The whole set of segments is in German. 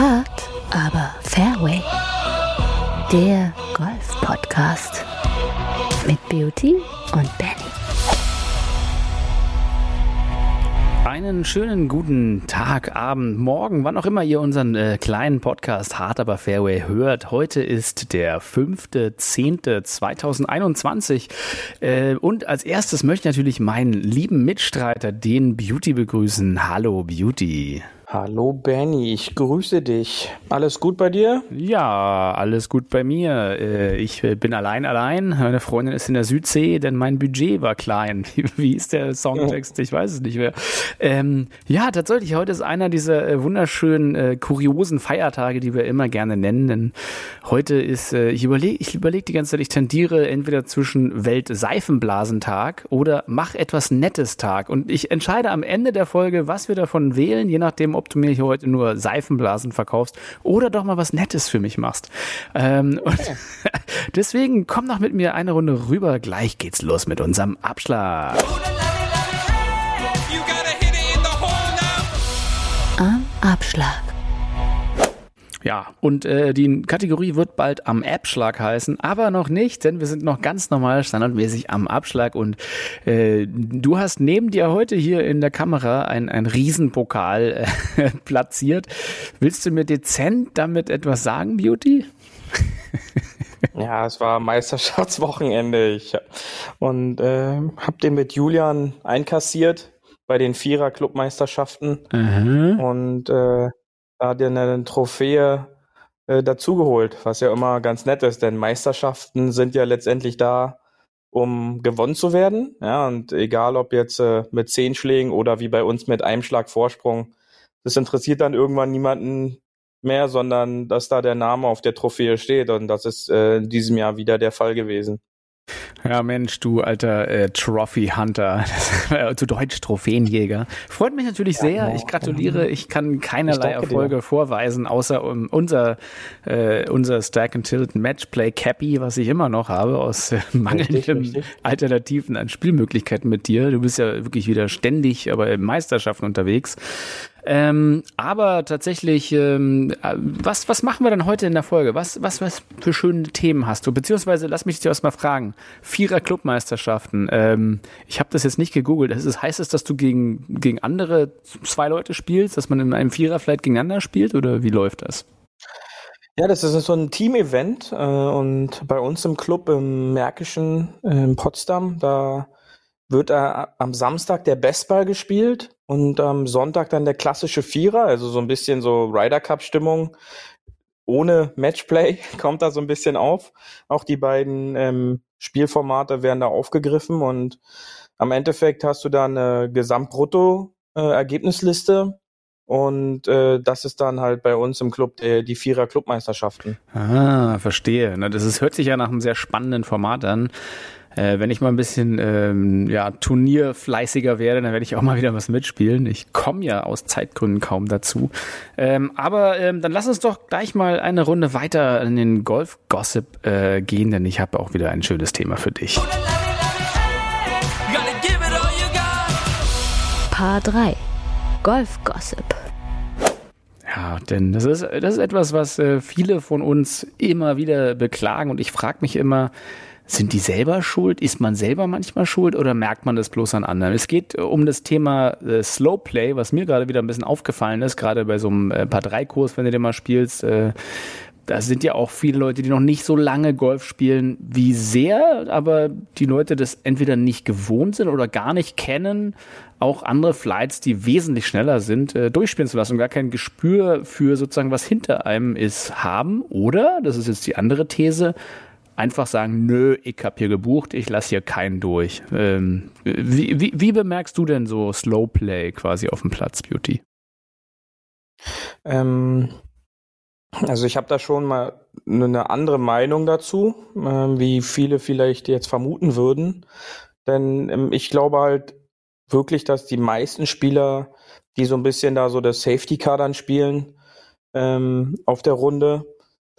Hart, aber Fairway. Der Golf-Podcast mit Beauty und Benny. Einen schönen guten Tag, Abend, Morgen, wann auch immer ihr unseren äh, kleinen Podcast Hart aber Fairway hört. Heute ist der 5.10.2021 äh, und als erstes möchte ich natürlich meinen lieben Mitstreiter, den Beauty, begrüßen. Hallo Beauty. Hallo Benny, ich grüße dich. Alles gut bei dir? Ja, alles gut bei mir. Äh, ich äh, bin allein allein. Meine Freundin ist in der Südsee, denn mein Budget war klein. Wie ist der Songtext? Ich weiß es nicht mehr. Ähm, ja, tatsächlich, heute ist einer dieser äh, wunderschönen, äh, kuriosen Feiertage, die wir immer gerne nennen. Denn heute ist, äh, ich überlege ich überleg die ganze Zeit, ich tendiere entweder zwischen Weltseifenblasentag oder Mach etwas Nettes Tag. Und ich entscheide am Ende der Folge, was wir davon wählen, je nachdem, ob du mir hier heute nur Seifenblasen verkaufst oder doch mal was Nettes für mich machst. Ähm, und deswegen komm noch mit mir eine Runde rüber. Gleich geht's los mit unserem Abschlag. Am Abschlag. Ja, und äh, die Kategorie wird bald am Abschlag heißen, aber noch nicht, denn wir sind noch ganz normal standardmäßig am Abschlag und äh, du hast neben dir heute hier in der Kamera ein, ein Riesenpokal äh, platziert. Willst du mir dezent damit etwas sagen, Beauty? ja, es war Meisterschaftswochenende ich, und äh, hab den mit Julian einkassiert bei den Vierer-Clubmeisterschaften mhm. und äh, da dir eine Trophäe äh, dazugeholt, was ja immer ganz nett ist, denn Meisterschaften sind ja letztendlich da, um gewonnen zu werden. Ja, und egal ob jetzt äh, mit zehn Schlägen oder wie bei uns mit einem Schlag Vorsprung, das interessiert dann irgendwann niemanden mehr, sondern dass da der Name auf der Trophäe steht. Und das ist äh, in diesem Jahr wieder der Fall gewesen. Ja, Mensch, du alter äh, Trophy Hunter, zu Deutsch Trophäenjäger. Freut mich natürlich sehr. Ja, ich gratuliere. Ich kann keinerlei ich Erfolge dir. vorweisen, außer um, unser, äh, unser Stack and Tilt Matchplay Cappy, was ich immer noch habe, aus äh, mangelnden Alternativen an Spielmöglichkeiten mit dir. Du bist ja wirklich wieder ständig, aber in Meisterschaften unterwegs. Ähm, aber tatsächlich, ähm, was, was machen wir dann heute in der Folge? Was, was, was für schöne Themen hast du? Beziehungsweise, lass mich dich erst mal fragen. Vierer Clubmeisterschaften. Ähm, ich habe das jetzt nicht gegoogelt. Das ist, heißt es, dass du gegen, gegen andere zwei Leute spielst, dass man in einem Vierer vielleicht gegeneinander spielt oder wie läuft das? Ja, das ist so ein Team-Event äh, und bei uns im Club im Märkischen äh, in Potsdam, da wird äh, am Samstag der Bestball gespielt und am Sonntag dann der klassische Vierer, also so ein bisschen so Ryder Cup Stimmung. Ohne Matchplay kommt da so ein bisschen auf. Auch die beiden ähm, Spielformate werden da aufgegriffen und am Endeffekt hast du da eine Gesamtbrutto-Ergebnisliste äh, und äh, das ist dann halt bei uns im Club äh, die Vierer Clubmeisterschaften. Ah, verstehe. Das ist, hört sich ja nach einem sehr spannenden Format an. Äh, wenn ich mal ein bisschen ähm, ja, turnierfleißiger werde, dann werde ich auch mal wieder was mitspielen. Ich komme ja aus Zeitgründen kaum dazu. Ähm, aber ähm, dann lass uns doch gleich mal eine Runde weiter in den Golf-Gossip äh, gehen, denn ich habe auch wieder ein schönes Thema für dich. Paar 3 Golf-Gossip. Ja, denn das ist, das ist etwas, was äh, viele von uns immer wieder beklagen und ich frage mich immer, sind die selber schuld? Ist man selber manchmal schuld oder merkt man das bloß an anderen? Es geht äh, um das Thema äh, Slow Play, was mir gerade wieder ein bisschen aufgefallen ist, gerade bei so einem äh, Paar 3 Kurs, wenn du den mal spielst. Äh, da sind ja auch viele Leute, die noch nicht so lange Golf spielen wie sehr, aber die Leute das entweder nicht gewohnt sind oder gar nicht kennen, auch andere Flights, die wesentlich schneller sind, äh, durchspielen zu lassen und gar kein Gespür für sozusagen, was hinter einem ist, haben. Oder, das ist jetzt die andere These, einfach sagen, nö, ich habe hier gebucht, ich lasse hier keinen durch. Ähm, wie, wie, wie, bemerkst du denn so Slowplay quasi auf dem Platz, Beauty? Ähm, also ich habe da schon mal eine andere Meinung dazu, äh, wie viele vielleicht jetzt vermuten würden. Denn ähm, ich glaube halt wirklich, dass die meisten Spieler, die so ein bisschen da so das Safety Car dann spielen ähm, auf der Runde,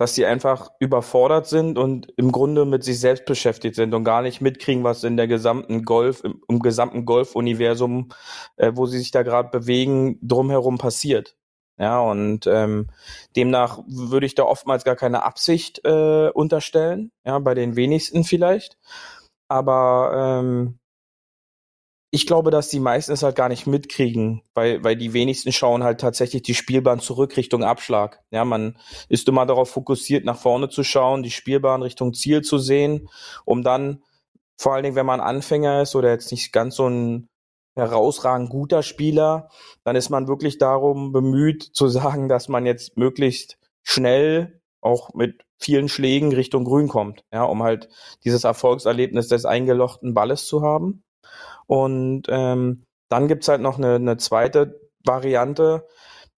dass sie einfach überfordert sind und im Grunde mit sich selbst beschäftigt sind und gar nicht mitkriegen, was in der gesamten Golf, im, im gesamten Golf-Universum, äh, wo sie sich da gerade bewegen, drumherum passiert. Ja, und ähm, demnach würde ich da oftmals gar keine Absicht äh, unterstellen, ja, bei den wenigsten vielleicht. Aber ähm, ich glaube, dass die meisten es halt gar nicht mitkriegen, weil, weil die wenigsten schauen halt tatsächlich die Spielbahn zurück Richtung Abschlag. Ja, man ist immer darauf fokussiert, nach vorne zu schauen, die Spielbahn Richtung Ziel zu sehen, um dann, vor allen Dingen, wenn man Anfänger ist oder jetzt nicht ganz so ein herausragend guter Spieler, dann ist man wirklich darum bemüht zu sagen, dass man jetzt möglichst schnell auch mit vielen Schlägen Richtung Grün kommt, ja, um halt dieses Erfolgserlebnis des eingelochten Balles zu haben. Und ähm, dann gibt's halt noch eine, eine zweite Variante,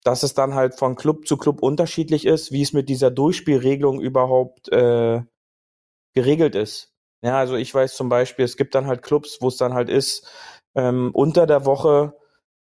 dass es dann halt von Club zu Club unterschiedlich ist, wie es mit dieser Durchspielregelung überhaupt äh, geregelt ist. Ja, also ich weiß zum Beispiel, es gibt dann halt Clubs, wo es dann halt ist, ähm, unter der Woche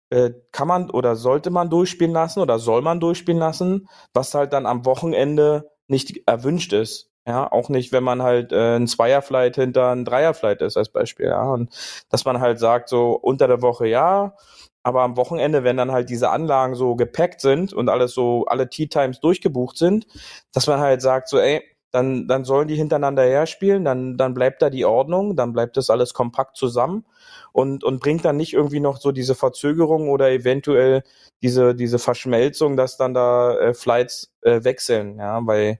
äh, kann man oder sollte man durchspielen lassen oder soll man durchspielen lassen, was halt dann am Wochenende nicht erwünscht ist. Ja, auch nicht, wenn man halt äh, ein Zweierflight hinter ein Dreierflight ist als Beispiel. Ja, und dass man halt sagt, so unter der Woche ja, aber am Wochenende, wenn dann halt diese Anlagen so gepackt sind und alles so, alle Tea Times durchgebucht sind, dass man halt sagt, so, ey, dann, dann sollen die hintereinander her spielen, dann, dann bleibt da die Ordnung, dann bleibt das alles kompakt zusammen und, und bringt dann nicht irgendwie noch so diese Verzögerung oder eventuell diese, diese Verschmelzung, dass dann da äh, Flights äh, wechseln, ja, weil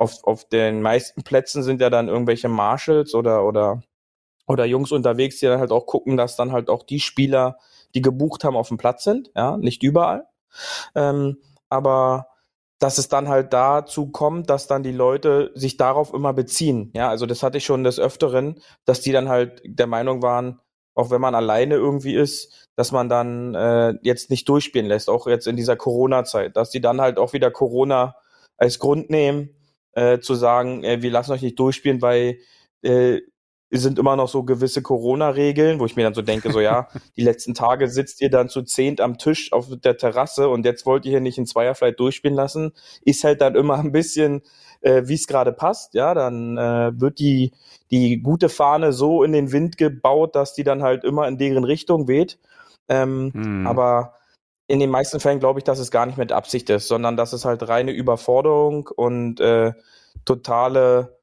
auf, auf den meisten Plätzen sind ja dann irgendwelche Marshals oder, oder, oder Jungs unterwegs, die dann halt auch gucken, dass dann halt auch die Spieler, die gebucht haben, auf dem Platz sind, ja, nicht überall. Ähm, aber dass es dann halt dazu kommt, dass dann die Leute sich darauf immer beziehen. Ja, also das hatte ich schon des Öfteren, dass die dann halt der Meinung waren, auch wenn man alleine irgendwie ist, dass man dann äh, jetzt nicht durchspielen lässt, auch jetzt in dieser Corona-Zeit, dass die dann halt auch wieder Corona als Grund nehmen, äh, zu sagen, äh, wir lassen euch nicht durchspielen, weil äh, sind immer noch so gewisse Corona-Regeln, wo ich mir dann so denke, so ja, die letzten Tage sitzt ihr dann zu zehnt am Tisch auf der Terrasse und jetzt wollt ihr hier nicht in Zweierflight durchspielen lassen, ist halt dann immer ein bisschen, äh, wie es gerade passt, ja, dann äh, wird die, die gute Fahne so in den Wind gebaut, dass die dann halt immer in deren Richtung weht. Ähm, hm. Aber in den meisten Fällen glaube ich, dass es gar nicht mit Absicht ist, sondern dass es halt reine Überforderung und äh, totale,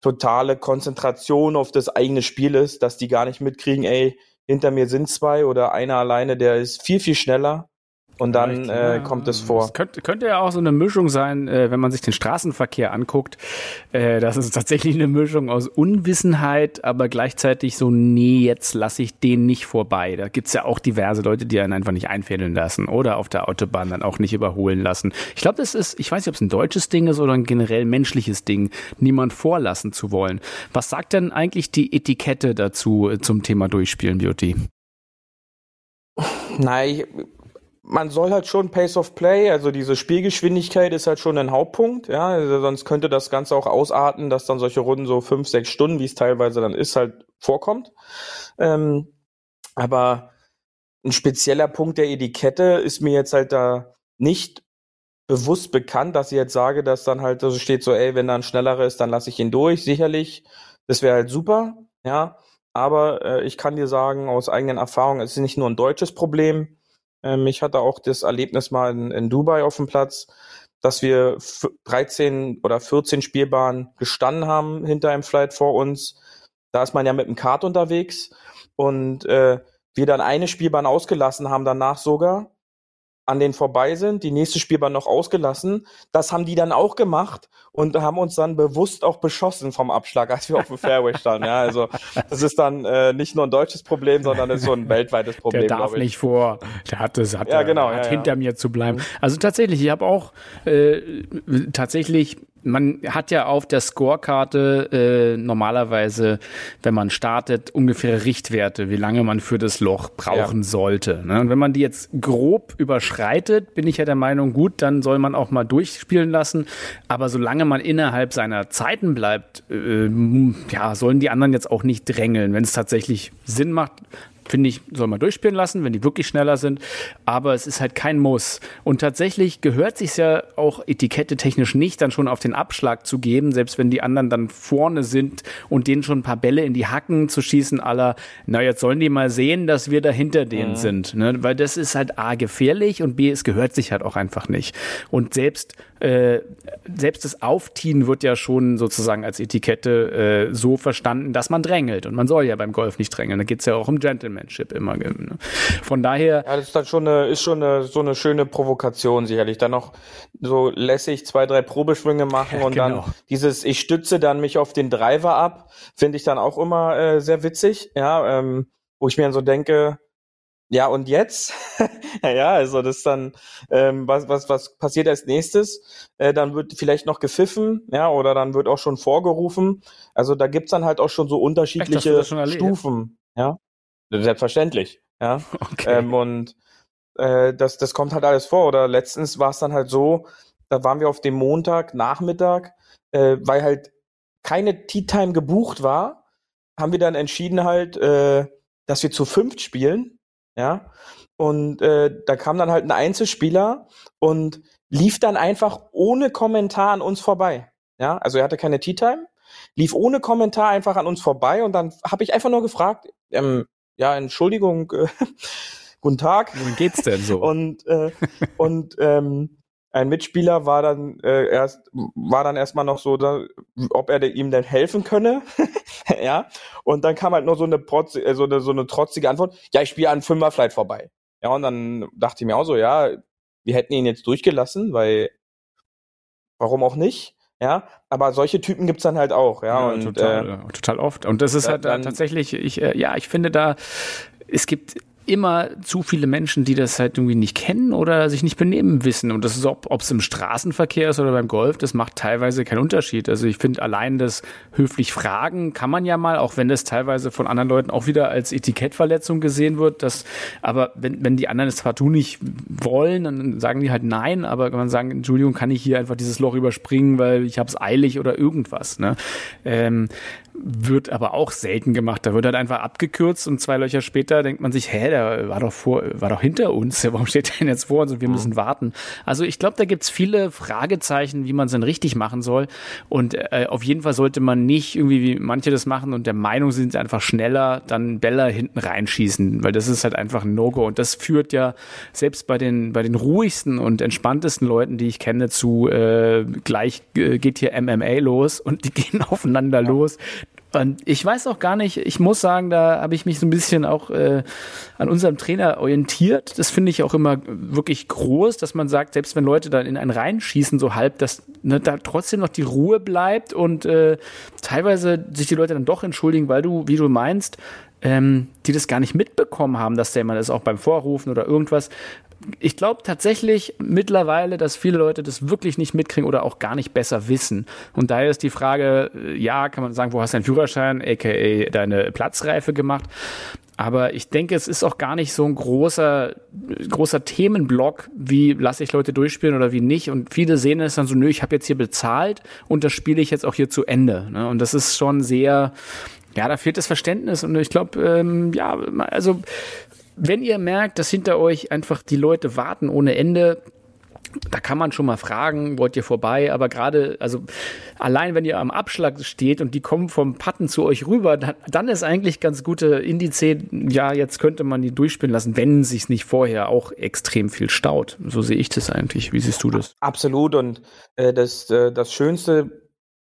totale Konzentration auf das eigene Spiel ist, dass die gar nicht mitkriegen, ey, hinter mir sind zwei oder einer alleine, der ist viel, viel schneller und dann äh, kommt es vor. Es könnte, könnte ja auch so eine Mischung sein, äh, wenn man sich den Straßenverkehr anguckt. Äh, das ist tatsächlich eine Mischung aus Unwissenheit, aber gleichzeitig so, nee, jetzt lasse ich den nicht vorbei. Da gibt's ja auch diverse Leute, die einen einfach nicht einfädeln lassen oder auf der Autobahn dann auch nicht überholen lassen. Ich glaube, das ist, ich weiß nicht, ob es ein deutsches Ding ist oder ein generell menschliches Ding, niemand vorlassen zu wollen. Was sagt denn eigentlich die Etikette dazu äh, zum Thema Durchspielen, Beauty? Nein, man soll halt schon Pace of Play, also diese Spielgeschwindigkeit ist halt schon ein Hauptpunkt, ja, also sonst könnte das Ganze auch ausarten, dass dann solche Runden so fünf, sechs Stunden, wie es teilweise dann ist, halt vorkommt. Ähm, aber ein spezieller Punkt der Etikette ist mir jetzt halt da nicht bewusst bekannt, dass ich jetzt sage, dass dann halt so also steht so, ey, wenn da ein schnellerer ist, dann lasse ich ihn durch, sicherlich. Das wäre halt super, ja. Aber äh, ich kann dir sagen, aus eigenen Erfahrungen, es ist nicht nur ein deutsches Problem, ähm, ich hatte auch das Erlebnis mal in, in Dubai auf dem Platz, dass wir 13 oder 14 Spielbahnen gestanden haben hinter einem Flight vor uns. Da ist man ja mit dem Kart unterwegs und äh, wir dann eine Spielbahn ausgelassen haben danach sogar an denen vorbei sind, die nächste Spielbahn noch ausgelassen. Das haben die dann auch gemacht und haben uns dann bewusst auch beschossen vom Abschlag, als wir auf dem Fairway standen. Ja, also das ist dann äh, nicht nur ein deutsches Problem, sondern ist so ein weltweites Problem. Der darf nicht vor. Der hat es, hat, ja, genau, hat ja, hinter ja. mir zu bleiben. Mhm. Also tatsächlich, ich habe auch äh, tatsächlich man hat ja auf der Scorekarte äh, normalerweise, wenn man startet, ungefähr Richtwerte, wie lange man für das Loch brauchen ja. sollte. Ne? Und wenn man die jetzt grob überschreitet, bin ich ja der Meinung, gut, dann soll man auch mal durchspielen lassen. Aber solange man innerhalb seiner Zeiten bleibt, äh, ja, sollen die anderen jetzt auch nicht drängeln. Wenn es tatsächlich Sinn macht, finde ich, soll man durchspielen lassen, wenn die wirklich schneller sind. Aber es ist halt kein Muss. Und tatsächlich gehört sich ja auch etikette technisch nicht, dann schon auf den Abschlag zu geben, selbst wenn die anderen dann vorne sind und denen schon ein paar Bälle in die Hacken zu schießen, aller, na, jetzt sollen die mal sehen, dass wir da hinter denen mhm. sind. Ne? Weil das ist halt A, gefährlich und B, es gehört sich halt auch einfach nicht. Und selbst äh, selbst das Aufziehen wird ja schon sozusagen als Etikette äh, so verstanden, dass man drängelt. Und man soll ja beim Golf nicht drängeln. Da geht es ja auch um Gentlemanship immer. Ne? Von daher. Ja, das ist dann schon eine, ist schon eine, so eine schöne Provokation sicherlich. Dann noch so lässig zwei, drei Probeschwünge machen ja, und genau. dann dieses, ich stütze dann mich auf den Driver ab, finde ich dann auch immer äh, sehr witzig. Ja, ähm, wo ich mir dann so denke, ja, und jetzt? ja, also das dann, ähm, was, was, was passiert als nächstes? Äh, dann wird vielleicht noch gepfiffen, ja, oder dann wird auch schon vorgerufen. Also da gibt's dann halt auch schon so unterschiedliche Echt, schon Stufen, ja. Selbstverständlich, ja. Okay. Ähm, und äh, das, das kommt halt alles vor. Oder letztens war es dann halt so, da waren wir auf dem Montag, Nachmittag, äh, weil halt keine Tea Time gebucht war, haben wir dann entschieden halt, äh, dass wir zu fünft spielen ja. Und äh, da kam dann halt ein Einzelspieler und lief dann einfach ohne Kommentar an uns vorbei. Ja, also er hatte keine Tea Time, lief ohne Kommentar einfach an uns vorbei und dann habe ich einfach nur gefragt, ähm, ja, Entschuldigung, äh, guten Tag. Wie geht's denn so? und äh, und ähm, ein Mitspieler war dann äh, erst war dann erstmal noch so, da, ob er ihm denn helfen könne, ja. Und dann kam halt nur so eine, Protz, äh, so eine so eine trotzige Antwort: Ja, ich spiele an Fünfer vielleicht vorbei. Ja, und dann dachte ich mir auch so, ja, wir hätten ihn jetzt durchgelassen, weil warum auch nicht? Ja, aber solche Typen gibt's dann halt auch, ja. ja und, total, äh, total oft. Und das ist halt dann, tatsächlich, ich, äh, ja, ich finde da, es gibt immer zu viele Menschen, die das halt irgendwie nicht kennen oder sich nicht benehmen wissen. Und das ist, ob es im Straßenverkehr ist oder beim Golf, das macht teilweise keinen Unterschied. Also ich finde allein das höflich fragen kann man ja mal, auch wenn das teilweise von anderen Leuten auch wieder als Etikettverletzung gesehen wird. Das, aber wenn, wenn die anderen es partout nicht wollen, dann sagen die halt nein, aber kann man sagen, Entschuldigung, kann ich hier einfach dieses Loch überspringen, weil ich habe es eilig oder irgendwas. Ne? Ähm, wird aber auch selten gemacht. Da wird halt einfach abgekürzt und zwei Löcher später denkt man sich, hä, der war doch vor, war doch hinter uns. Warum steht der denn jetzt vor uns und wir mhm. müssen warten? Also ich glaube, da gibt's viele Fragezeichen, wie man es denn richtig machen soll. Und äh, auf jeden Fall sollte man nicht irgendwie, wie manche das machen und der Meinung sind, einfach schneller dann Bälle hinten reinschießen, weil das ist halt einfach ein No-Go. Und das führt ja selbst bei den, bei den ruhigsten und entspanntesten Leuten, die ich kenne, zu äh, gleich äh, geht hier MMA los und die gehen aufeinander ja. los und ich weiß auch gar nicht, ich muss sagen, da habe ich mich so ein bisschen auch äh, an unserem Trainer orientiert. Das finde ich auch immer wirklich groß, dass man sagt, selbst wenn Leute dann in einen reinschießen, so halb, dass ne, da trotzdem noch die Ruhe bleibt und äh, teilweise sich die Leute dann doch entschuldigen, weil du, wie du meinst, ähm, die das gar nicht mitbekommen haben, dass der jemand ist, auch beim Vorrufen oder irgendwas, ich glaube tatsächlich mittlerweile, dass viele Leute das wirklich nicht mitkriegen oder auch gar nicht besser wissen. Und daher ist die Frage, äh, ja, kann man sagen, wo hast du deinen Führerschein, aka deine Platzreife gemacht? Aber ich denke, es ist auch gar nicht so ein großer, großer Themenblock, wie lasse ich Leute durchspielen oder wie nicht. Und viele sehen es dann so, nö, ich habe jetzt hier bezahlt und das spiele ich jetzt auch hier zu Ende. Ne? Und das ist schon sehr, ja, da fehlt das Verständnis. Und ich glaube, ähm, ja, also wenn ihr merkt, dass hinter euch einfach die Leute warten ohne Ende, da kann man schon mal fragen, wollt ihr vorbei? Aber gerade, also allein wenn ihr am Abschlag steht und die kommen vom Patten zu euch rüber, dann, dann ist eigentlich ganz gute Indiz, ja, jetzt könnte man die durchspielen lassen, wenn sich nicht vorher auch extrem viel staut. So sehe ich das eigentlich. Wie siehst du das? Absolut. Und äh, das, äh, das Schönste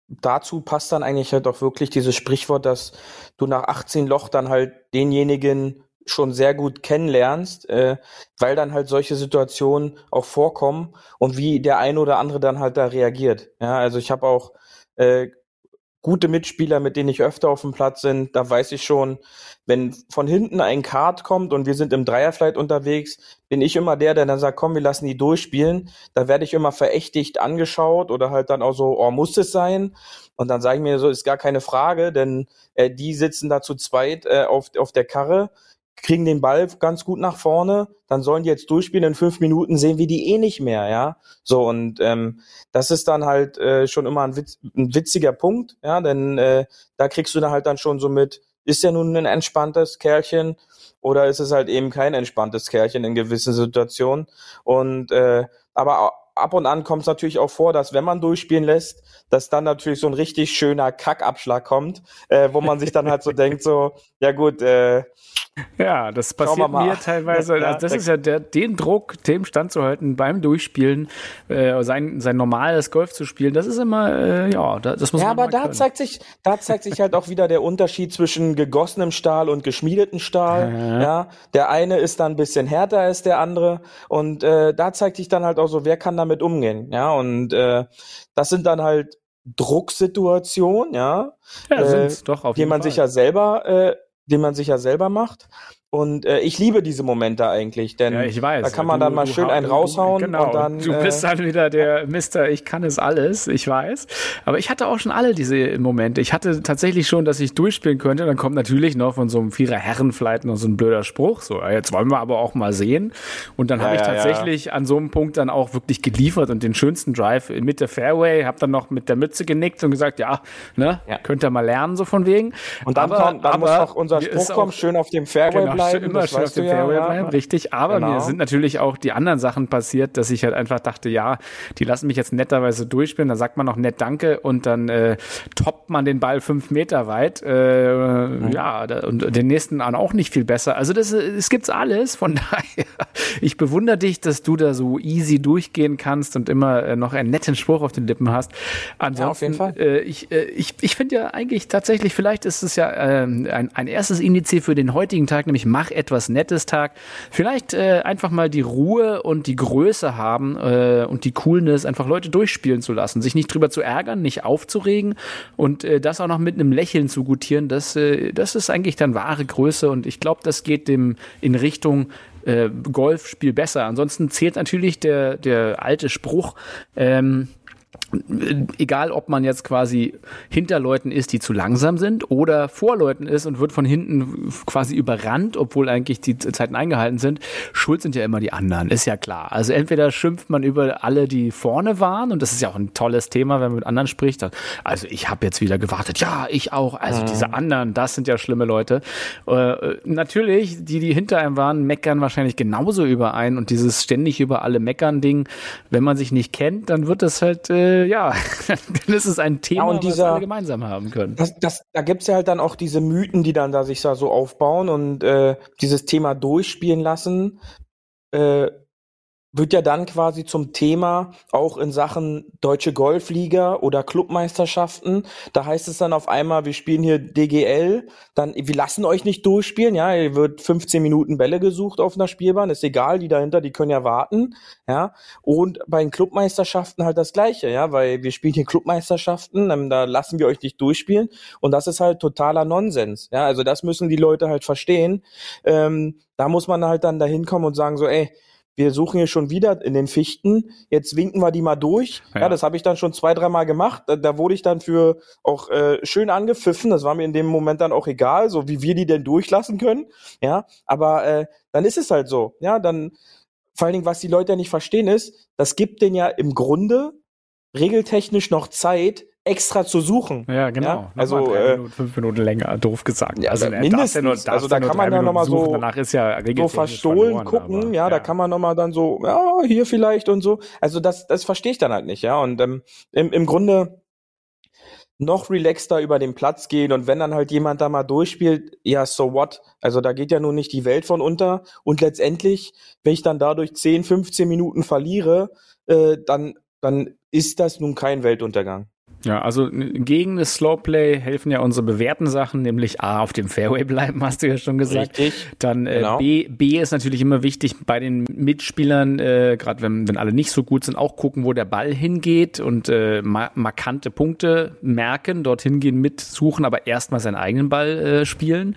dazu passt dann eigentlich halt auch wirklich dieses Sprichwort, dass du nach 18 Loch dann halt denjenigen schon sehr gut kennenlernst, äh, weil dann halt solche Situationen auch vorkommen und wie der eine oder andere dann halt da reagiert. Ja, also ich habe auch äh, gute Mitspieler, mit denen ich öfter auf dem Platz bin, da weiß ich schon, wenn von hinten ein Kart kommt und wir sind im Dreierflight unterwegs, bin ich immer der, der dann sagt, komm, wir lassen die durchspielen. Da werde ich immer verächtigt angeschaut oder halt dann auch so, oh, muss es sein? Und dann sage ich mir so, ist gar keine Frage, denn äh, die sitzen da zu zweit äh, auf, auf der Karre kriegen den Ball ganz gut nach vorne, dann sollen die jetzt durchspielen, in fünf Minuten sehen wir die eh nicht mehr, ja. So, und ähm, das ist dann halt äh, schon immer ein, Witz, ein witziger Punkt, ja, denn äh, da kriegst du dann halt dann schon so mit, ist er nun ein entspanntes Kerlchen oder ist es halt eben kein entspanntes Kerlchen in gewissen Situationen. Und äh, aber ab und an kommt es natürlich auch vor, dass wenn man durchspielen lässt, dass dann natürlich so ein richtig schöner Kackabschlag kommt, äh, wo man sich dann halt so denkt, so, ja gut, äh, ja, das passiert mir teilweise. Ja, also das ist ja der, den Druck, dem standzuhalten beim Durchspielen, äh, sein, sein normales Golf zu spielen, das ist immer, äh, ja, das muss ja, man Ja, aber da können. zeigt sich, da zeigt sich halt auch wieder der Unterschied zwischen gegossenem Stahl und geschmiedetem Stahl. Ja. ja. der eine ist dann ein bisschen härter als der andere und äh, da zeigt sich dann halt auch so, wer kann damit umgehen. Ja, und äh, das sind dann halt Drucksituationen, ja, ja äh, doch auf die man Fall. sich ja selber äh, den man sich ja selber macht. Und äh, ich liebe diese Momente eigentlich, denn ja, ich weiß, da kann man du, dann mal schön einen raushauen genau, und dann. Du bist äh, dann wieder der Mister, ich kann es alles, ich weiß. Aber ich hatte auch schon alle diese Momente. Ich hatte tatsächlich schon, dass ich durchspielen könnte. Dann kommt natürlich noch von so einem Vierer Herrenflight noch so ein blöder Spruch. So, jetzt wollen wir aber auch mal sehen. Und dann ja, habe ich tatsächlich ja. an so einem Punkt dann auch wirklich geliefert und den schönsten Drive mit der Fairway, habe dann noch mit der Mütze genickt und gesagt, ja, ne, könnt ihr mal lernen, so von wegen. Und dann, aber, kommt, dann aber, muss noch unser Spruch kommen, schön auf dem Fairway genau, bleiben. Immer schön auf dem Fairway ja, bleiben, richtig. Aber genau. mir sind natürlich auch die anderen Sachen passiert, dass ich halt einfach dachte, ja, die lassen mich jetzt netterweise durchspielen. Dann sagt man noch nett Danke und dann äh, toppt man den Ball fünf Meter weit. Äh, mhm. Ja, und den nächsten auch nicht viel besser. Also das, es gibt's alles. Von daher, ich bewundere dich, dass du da so easy durchgehen kannst und immer äh, noch einen netten Spruch auf den Lippen hast. Ansonsten, ja, auf jeden Fall. Äh, ich äh, ich, ich finde ja eigentlich tatsächlich, vielleicht ist es ja äh, ein, ein erstes Indiz für den heutigen Tag, nämlich mach etwas nettes Tag. Vielleicht äh, einfach mal die Ruhe und die Größe haben äh, und die Coolness, einfach Leute durchspielen zu lassen, sich nicht drüber zu ärgern, nicht aufzuregen und äh, das auch noch mit einem Lächeln zu gutieren, das, äh, das ist eigentlich dann wahre Größe und ich glaube, das geht dem in Richtung äh, Golfspiel besser. Ansonsten zählt natürlich der, der alte Spruch, ähm, egal ob man jetzt quasi hinter Leuten ist, die zu langsam sind oder vor Leuten ist und wird von hinten quasi überrannt, obwohl eigentlich die Zeiten eingehalten sind, schuld sind ja immer die anderen, ist ja klar. Also entweder schimpft man über alle, die vorne waren und das ist ja auch ein tolles Thema, wenn man mit anderen spricht. Also ich habe jetzt wieder gewartet, ja, ich auch. Also mhm. diese anderen, das sind ja schlimme Leute. Äh, natürlich, die, die hinter einem waren, meckern wahrscheinlich genauso über einen und dieses ständig über alle meckern Ding, wenn man sich nicht kennt, dann wird das halt äh, äh, ja, dann ist es ein Thema, ja, dieser, was alle gemeinsam haben können. Das, das, da gibt's ja halt dann auch diese Mythen, die dann da sich da so aufbauen und äh, dieses Thema durchspielen lassen. Äh, wird ja dann quasi zum Thema auch in Sachen deutsche Golfliga oder Clubmeisterschaften. Da heißt es dann auf einmal, wir spielen hier DGL, dann wir lassen euch nicht durchspielen, ja, ihr wird 15 Minuten Bälle gesucht auf einer Spielbahn, ist egal, die dahinter, die können ja warten, ja. Und bei den Clubmeisterschaften halt das gleiche, ja, weil wir spielen hier Clubmeisterschaften, da lassen wir euch nicht durchspielen und das ist halt totaler Nonsens, ja. Also das müssen die Leute halt verstehen. Ähm, da muss man halt dann dahin kommen und sagen so, ey, wir suchen hier schon wieder in den Fichten, jetzt winken wir die mal durch. Ja, ja das habe ich dann schon zwei, dreimal gemacht. Da, da, wurde ich dann für auch äh, schön angepfiffen. Das war mir in dem Moment dann auch egal, so wie wir die denn durchlassen können. Ja, aber äh, dann ist es halt so. Ja, dann vor allen Dingen, was die Leute ja nicht verstehen ist, das gibt denen ja im Grunde regeltechnisch noch Zeit, extra zu suchen. Ja, genau. Ja? Also äh, Minuten, fünf Minuten länger, doof gesagt. Ja, also mindestens. Ja nur, also da kann man ja nochmal so, danach ist ja so verstohlen verloren, gucken. Aber, ja, ja, da kann man nochmal dann so, ja, hier vielleicht und so. Also das, das verstehe ich dann halt nicht, ja. Und ähm, im, im Grunde noch relaxter über den Platz gehen und wenn dann halt jemand da mal durchspielt, ja, so what? Also da geht ja nun nicht die Welt von unter und letztendlich, wenn ich dann dadurch 10, 15 Minuten verliere, äh, dann, dann ist das nun kein Weltuntergang. Ja, also gegen das Slowplay helfen ja unsere bewährten Sachen, nämlich A, auf dem Fairway bleiben, hast du ja schon gesagt. Richtig. Dann äh, genau. B, B ist natürlich immer wichtig bei den Mitspielern, äh, gerade wenn, wenn alle nicht so gut sind, auch gucken, wo der Ball hingeht und äh, ma markante Punkte merken, dorthin gehen, mitsuchen, aber erstmal seinen eigenen Ball äh, spielen.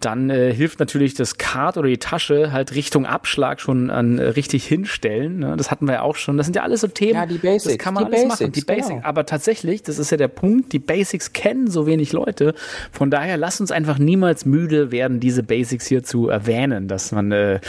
Dann äh, hilft natürlich das Kart oder die Tasche halt Richtung Abschlag schon an äh, richtig hinstellen. Ne? Das hatten wir ja auch schon. Das sind ja alles so Themen. Ja, die Basics. Das kann man die alles Basics, machen. Die Basics. Genau. Aber tatsächlich schwierig. Das ist ja der Punkt. Die Basics kennen so wenig Leute. Von daher lasst uns einfach niemals müde werden, diese Basics hier zu erwähnen, dass man äh,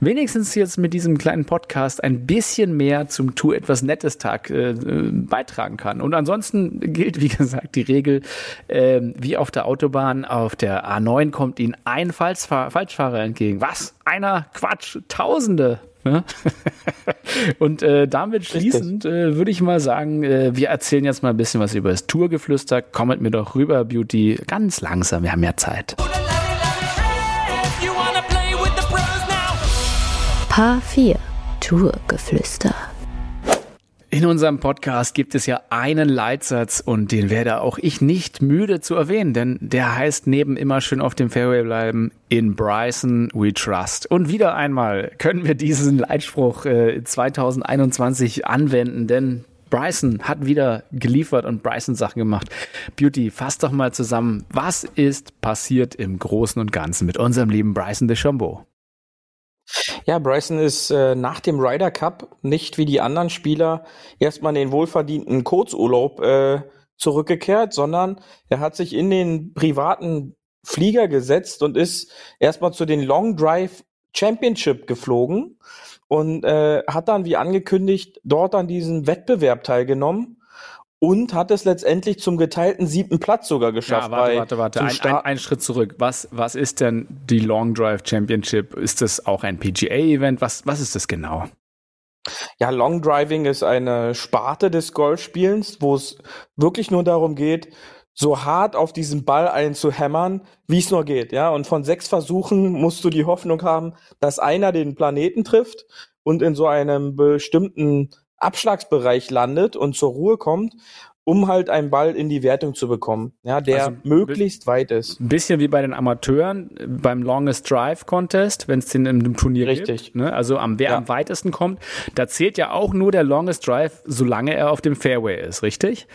wenigstens jetzt mit diesem kleinen Podcast ein bisschen mehr zum Tu etwas Nettes Tag äh, beitragen kann. Und ansonsten gilt, wie gesagt, die Regel, äh, wie auf der Autobahn, auf der A9 kommt Ihnen ein Falschfahr Falschfahrer entgegen. Was? Einer? Quatsch, Tausende. Ne? Und äh, damit schließend äh, würde ich mal sagen, äh, wir erzählen jetzt mal ein bisschen was über das Tourgeflüster. Kommt mir doch rüber, Beauty, ganz langsam, wir haben ja Zeit. Paar 4 Tourgeflüster. In unserem Podcast gibt es ja einen Leitsatz und den werde auch ich nicht müde zu erwähnen, denn der heißt neben immer schön auf dem Fairway bleiben, in Bryson we trust. Und wieder einmal können wir diesen Leitspruch äh, 2021 anwenden, denn Bryson hat wieder geliefert und Bryson Sachen gemacht. Beauty, fass doch mal zusammen, was ist passiert im Großen und Ganzen mit unserem lieben Bryson DeChambeau? Ja, Bryson ist äh, nach dem Ryder Cup nicht wie die anderen Spieler erstmal in den wohlverdienten Kurzurlaub äh, zurückgekehrt, sondern er hat sich in den privaten Flieger gesetzt und ist erstmal zu den Long Drive Championship geflogen und äh, hat dann, wie angekündigt, dort an diesem Wettbewerb teilgenommen und hat es letztendlich zum geteilten siebten Platz sogar geschafft. Ja, warte, warte, warte. Ein, ein, ein, Schritt zurück. Was, was ist denn die Long Drive Championship? Ist das auch ein PGA-Event? Was, was ist das genau? Ja, Long Driving ist eine Sparte des Golfspielens, wo es wirklich nur darum geht, so hart auf diesen Ball einzuhämmern, wie es nur geht, ja. Und von sechs Versuchen musst du die Hoffnung haben, dass einer den Planeten trifft und in so einem bestimmten Abschlagsbereich landet und zur Ruhe kommt, um halt einen Ball in die Wertung zu bekommen, ja, der also, möglichst weit ist. Ein bisschen wie bei den Amateuren beim Longest Drive Contest, wenn es den im Turnier Richtig. gibt. Ne? Also am, wer ja. am weitesten kommt, da zählt ja auch nur der Longest Drive, solange er auf dem Fairway ist, richtig?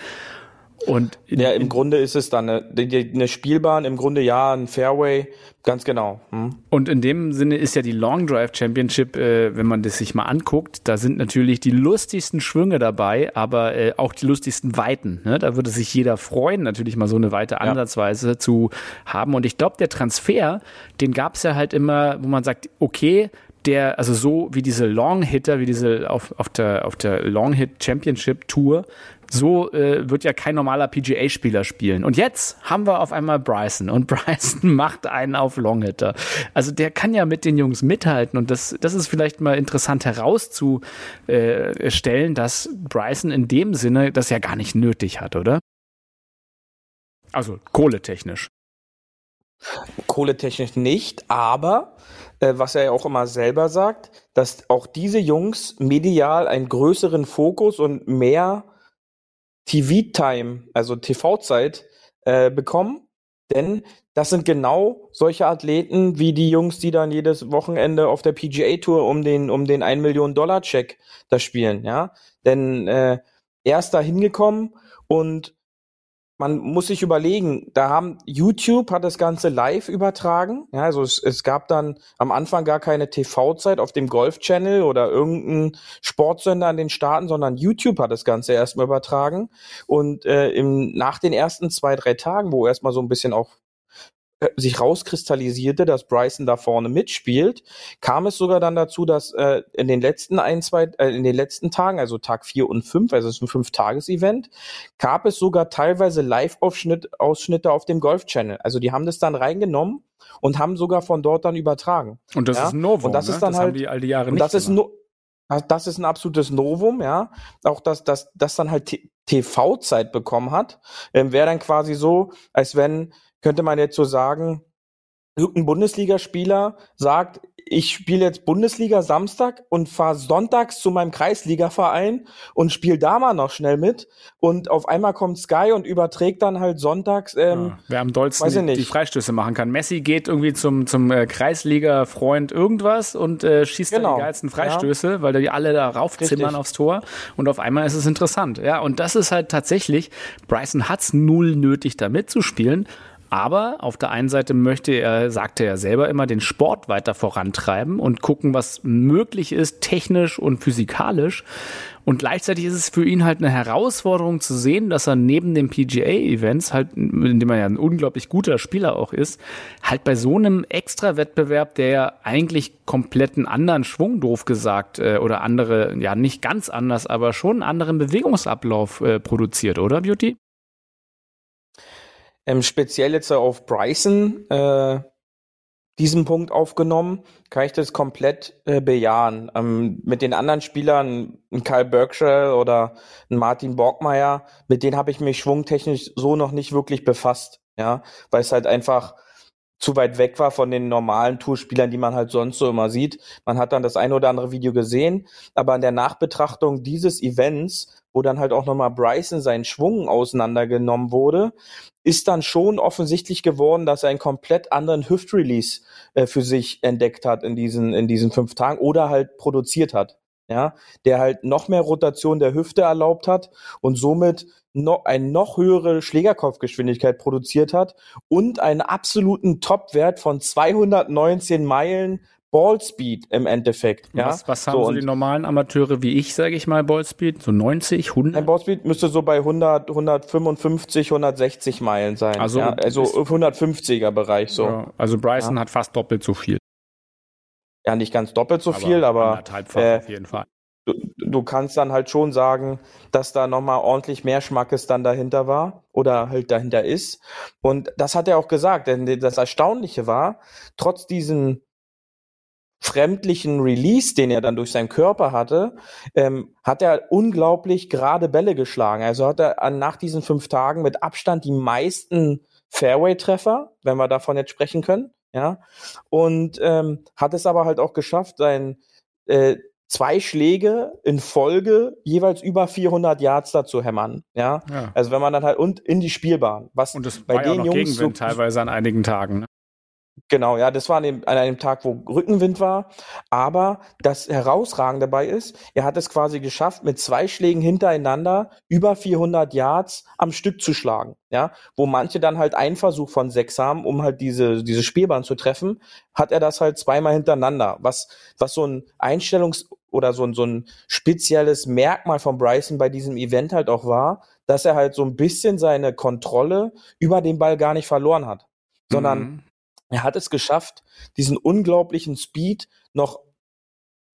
Und in, ja, im Grunde ist es dann eine, eine, Spielbahn, im Grunde ja, ein Fairway, ganz genau. Hm. Und in dem Sinne ist ja die Long Drive Championship, äh, wenn man das sich mal anguckt, da sind natürlich die lustigsten Schwünge dabei, aber äh, auch die lustigsten Weiten. Ne? Da würde sich jeder freuen, natürlich mal so eine weite Ansatzweise ja. zu haben. Und ich glaube, der Transfer, den gab es ja halt immer, wo man sagt, okay, der, also so wie diese Long Hitter, wie diese auf, auf der, auf der Long Hit Championship Tour, so äh, wird ja kein normaler PGA-Spieler spielen. Und jetzt haben wir auf einmal Bryson und Bryson macht einen auf Longhitter. Also der kann ja mit den Jungs mithalten und das, das ist vielleicht mal interessant herauszustellen, dass Bryson in dem Sinne das ja gar nicht nötig hat, oder? Also kohletechnisch. Kohletechnisch nicht, aber äh, was er ja auch immer selber sagt, dass auch diese Jungs medial einen größeren Fokus und mehr TV-Time, also TV-Zeit, äh, bekommen. Denn das sind genau solche Athleten wie die Jungs, die dann jedes Wochenende auf der PGA Tour um den um den 1 Million Dollar Check da spielen, ja. Denn äh, er ist da hingekommen und man muss sich überlegen, da haben YouTube hat das Ganze live übertragen. Ja, also es, es gab dann am Anfang gar keine TV-Zeit auf dem Golf Channel oder irgendein Sportsender in den Staaten, sondern YouTube hat das Ganze erstmal übertragen. Und äh, im, nach den ersten zwei, drei Tagen, wo erstmal so ein bisschen auch sich rauskristallisierte, dass Bryson da vorne mitspielt, kam es sogar dann dazu, dass äh, in den letzten ein, zwei, äh, in den letzten Tagen, also Tag vier und fünf, also es ist ein Fünf-Tages-Event, gab es sogar teilweise Live-Ausschnitte auf dem Golf-Channel. Also die haben das dann reingenommen und haben sogar von dort dann übertragen. Und das ja? ist ein Novum, und das ne? ist dann das halt, haben die all die Jahre nicht und das ist no das ist ein absolutes Novum, ja. Auch dass das, das dann halt TV-Zeit bekommen hat, ähm, wäre dann quasi so, als wenn könnte man jetzt so sagen, irgendein Bundesligaspieler sagt, ich spiele jetzt Bundesliga Samstag und fahre sonntags zu meinem Kreisligaverein und spiele da mal noch schnell mit und auf einmal kommt Sky und überträgt dann halt sonntags ähm, ja, wer am dollsten die, die, Freistöße machen kann. Messi geht irgendwie zum zum äh, Kreisliga-Freund irgendwas und äh, schießt genau. dann die geilsten Freistöße, ja. weil die alle da raufzimmern Richtig. aufs Tor und auf einmal ist es interessant. Ja, und das ist halt tatsächlich, Bryson hat's null nötig da mitzuspielen, Aber auf der einen Seite möchte er, sagte er selber immer, den Sport weiter vorantreiben und gucken, was möglich ist, technisch und physikalisch. Und gleichzeitig ist es für ihn halt eine Herausforderung zu sehen, dass er neben den PGA-Events, halt, in dem er ja ein unglaublich guter Spieler auch ist, halt bei so einem Extra-Wettbewerb, der ja eigentlich komplett einen anderen Schwung, doof gesagt, äh, oder andere, ja nicht ganz anders, aber schon einen anderen Bewegungsablauf äh, produziert, oder Beauty? Ähm, speziell jetzt auf Bryson, äh, diesen Punkt aufgenommen, kann ich das komplett äh, bejahen. Ähm, mit den anderen Spielern, ein Kyle Berkshire oder ein Martin Borgmeier, mit denen habe ich mich schwungtechnisch so noch nicht wirklich befasst, ja, weil es halt einfach zu weit weg war von den normalen Tourspielern, die man halt sonst so immer sieht. Man hat dann das ein oder andere Video gesehen, aber an der Nachbetrachtung dieses Events, wo dann halt auch nochmal Bryson seinen Schwung auseinandergenommen wurde, ist dann schon offensichtlich geworden, dass er einen komplett anderen Hüftrelease äh, für sich entdeckt hat in diesen, in diesen fünf Tagen oder halt produziert hat. Ja, der halt noch mehr Rotation der Hüfte erlaubt hat und somit noch eine noch höhere Schlägerkopfgeschwindigkeit produziert hat und einen absoluten Topwert von 219 Meilen Ballspeed im Endeffekt. Ja? Was, was haben so, so die normalen Amateure wie ich, sage ich mal, Ballspeed? So 90, 100? Ein Ballspeed müsste so bei 100, 155, 160 Meilen sein. Also, ja? also 150er Bereich so. Ja, also Bryson ja. hat fast doppelt so viel. Ja, nicht ganz doppelt so aber viel, aber äh, auf jeden Fall. Du, du kannst dann halt schon sagen, dass da nochmal ordentlich mehr Schmackes dann dahinter war oder halt dahinter ist. Und das hat er auch gesagt, denn das Erstaunliche war, trotz diesen fremdlichen Release, den er dann durch seinen Körper hatte, ähm, hat er unglaublich gerade Bälle geschlagen. Also hat er an, nach diesen fünf Tagen mit Abstand die meisten Fairway-Treffer, wenn wir davon jetzt sprechen können, ja, und ähm, hat es aber halt auch geschafft, sein äh, zwei Schläge in Folge jeweils über 400 Yards dazu hämmern, ja? ja? Also wenn man dann halt und in die Spielbahn, was und das bei war den ja auch noch Jungs Gegenwind so, teilweise an einigen Tagen. Ne? Genau, ja, das war an, dem, an einem Tag, wo Rückenwind war. Aber das Herausragende dabei ist, er hat es quasi geschafft, mit zwei Schlägen hintereinander über 400 Yards am Stück zu schlagen. Ja, wo manche dann halt einen Versuch von sechs haben, um halt diese, diese Spielbahn zu treffen, hat er das halt zweimal hintereinander. Was, was so ein Einstellungs- oder so ein, so ein spezielles Merkmal von Bryson bei diesem Event halt auch war, dass er halt so ein bisschen seine Kontrolle über den Ball gar nicht verloren hat sondern mhm. Er hat es geschafft, diesen unglaublichen Speed noch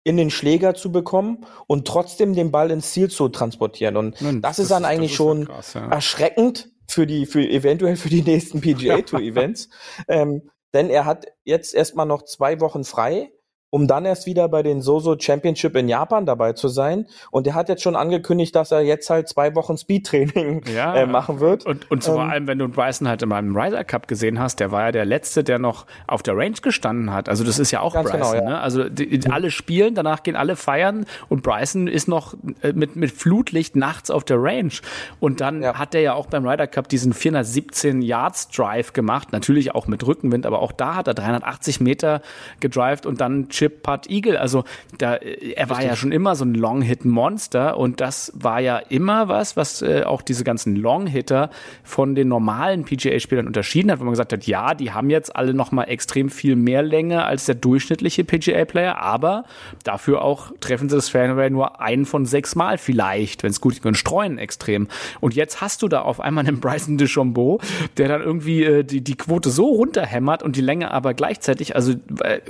in den Schläger zu bekommen und trotzdem den Ball ins Ziel zu transportieren. Und Nein, das, das, ist dann eigentlich ist schon krass, ja. erschreckend für die, für eventuell für die nächsten PGA Tour Events. ähm, denn er hat jetzt erstmal noch zwei Wochen frei um dann erst wieder bei den Soso Championship in Japan dabei zu sein. Und er hat jetzt schon angekündigt, dass er jetzt halt zwei Wochen Speedtraining ja, äh, machen wird. Und, und vor ähm, allem, wenn du Bryson halt in meinem Ryder Cup gesehen hast, der war ja der Letzte, der noch auf der Range gestanden hat. Also das ist ja auch Bryson. Genau, ja. Ne? Also die, die, alle spielen, danach gehen alle feiern und Bryson ist noch äh, mit, mit Flutlicht nachts auf der Range. Und dann ja. hat er ja auch beim Ryder Cup diesen 417 Yards Drive gemacht, natürlich auch mit Rückenwind, aber auch da hat er 380 Meter gedrived und dann Chip Putt Eagle. Also da, äh, er war Richtig. ja schon immer so ein Long-Hit-Monster und das war ja immer was, was äh, auch diese ganzen Long-Hitter von den normalen PGA-Spielern unterschieden hat, wo man gesagt hat, ja, die haben jetzt alle noch mal extrem viel mehr Länge als der durchschnittliche PGA-Player, aber dafür auch treffen sie das Fairway nur einen von sechs Mal vielleicht, wenn es gut geht, und streuen extrem. Und jetzt hast du da auf einmal einen Bryson DeChambeau, der dann irgendwie äh, die, die Quote so runterhämmert und die Länge aber gleichzeitig, also äh,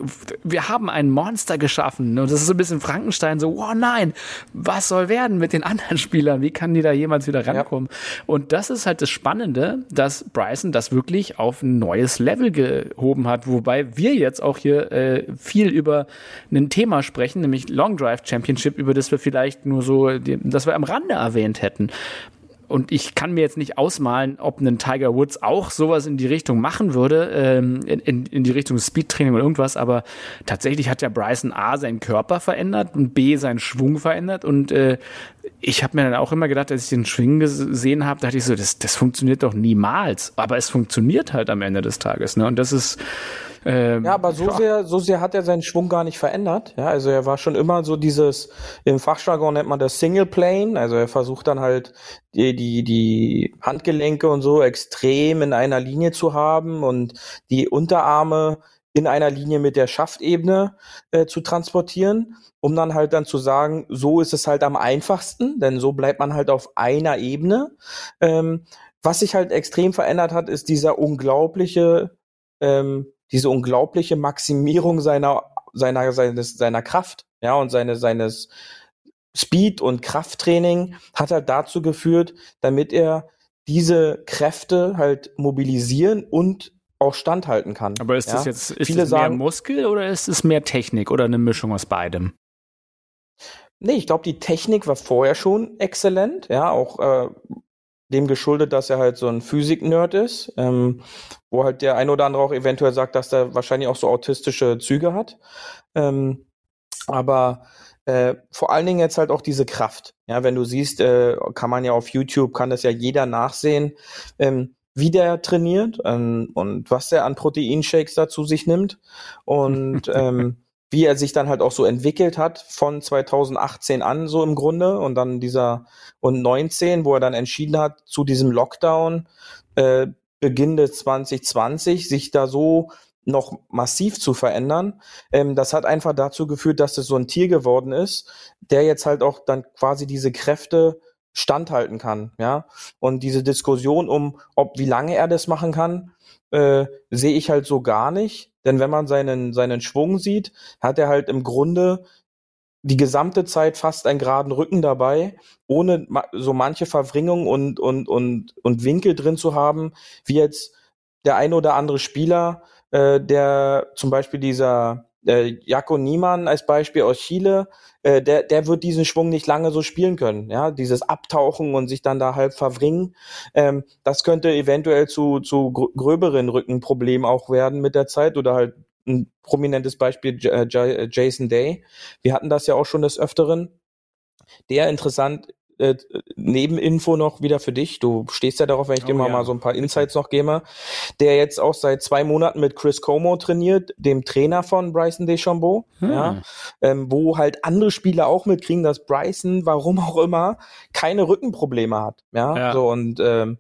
wir haben einen Monster geschaffen. Und das ist so ein bisschen Frankenstein, so, oh nein, was soll werden mit den anderen Spielern? Wie kann die da jemals wieder rankommen? Ja. Und das ist halt das Spannende, dass Bryson das wirklich auf ein neues Level gehoben hat, wobei wir jetzt auch hier äh, viel über ein Thema sprechen, nämlich Long Drive Championship, über das wir vielleicht nur so, das wir am Rande erwähnt hätten und ich kann mir jetzt nicht ausmalen, ob ein Tiger Woods auch sowas in die Richtung machen würde, ähm, in, in, die Richtung Speedtraining oder irgendwas, aber tatsächlich hat ja Bryson A seinen Körper verändert und B seinen Schwung verändert. Und äh, ich habe mir dann auch immer gedacht, als ich den Schwing gesehen habe, dachte ich so, das, das funktioniert doch niemals, aber es funktioniert halt am Ende des Tages, ne? Und das ist Ähm, ja, aber so sehr, so sehr hat er seinen Schwung gar nicht verändert. Ja, also er war schon immer so dieses, im Fachjargon nennt man das Single Plane. Also er versucht dann halt die, die, die Handgelenke und so extrem in einer Linie zu haben und die Unterarme in einer Linie mit der Schaftebene äh, zu transportieren, um dann halt dann zu sagen, so ist es halt am einfachsten, denn so bleibt man halt auf einer Ebene. Ähm, was sich halt extrem verändert hat, ist dieser unglaubliche, ähm, diese unglaubliche Maximierung seiner, seiner, seines, seiner Kraft, ja, und seine, seines Speed- und Krafttraining hat halt dazu geführt, damit er diese Kräfte halt mobilisieren und auch standhalten kann. Aber ist ja? das jetzt ist Viele das mehr sagen, Muskel oder ist es mehr Technik oder eine Mischung aus beidem? Nee, ich glaube, die Technik war vorher schon exzellent, ja, auch äh, dem geschuldet, dass er halt so ein Physik-Nerd ist, ähm, wo halt der ein oder andere auch eventuell sagt, dass er wahrscheinlich auch so autistische Züge hat. Ähm, aber äh, vor allen Dingen jetzt halt auch diese Kraft. Ja, wenn du siehst, äh, kann man ja auf YouTube, kann das ja jeder nachsehen. Ähm, wie der trainiert ähm, und was er an Proteinshakes da zu sich nimmt und ähm, wie er sich dann halt auch so entwickelt hat von 2018 an so im Grunde und dann dieser und 19, wo er dann entschieden hat zu diesem Lockdown äh, Beginn des 2020 sich da so noch massiv zu verändern. Ähm, das hat einfach dazu geführt, dass es so ein Tier geworden ist, der jetzt halt auch dann quasi diese Kräfte standhalten kann, ja. Und diese Diskussion um, ob wie lange er das machen kann, äh, sehe ich halt so gar nicht. Denn wenn man seinen, seinen Schwung sieht, hat er halt im Grunde die gesamte Zeit fast einen geraden Rücken dabei, ohne so manche Verwringung und, und, und, und Winkel drin zu haben, wie jetzt der ein oder andere Spieler, äh, der zum Beispiel dieser äh, Jako Niemann als Beispiel aus Chile, äh, der, der wird diesen Schwung nicht lange so spielen können. Ja, dieses Abtauchen und sich dann da halb verwringen, ähm, das könnte eventuell zu, zu gröberen Rückenproblemen auch werden mit der Zeit oder halt ein prominentes Beispiel äh, Jason Day. Wir hatten das ja auch schon des Öfteren. Der interessant äh, Nebeninfo noch wieder für dich. Du stehst ja darauf, wenn ich oh, dir mal, ja. mal so ein paar Insights noch gebe. Der jetzt auch seit zwei Monaten mit Chris Como trainiert, dem Trainer von Bryson DeChambeau, hm. ja, ähm, wo halt andere Spieler auch mitkriegen, dass Bryson, warum auch immer, keine Rückenprobleme hat. Ja, ja. so und ähm,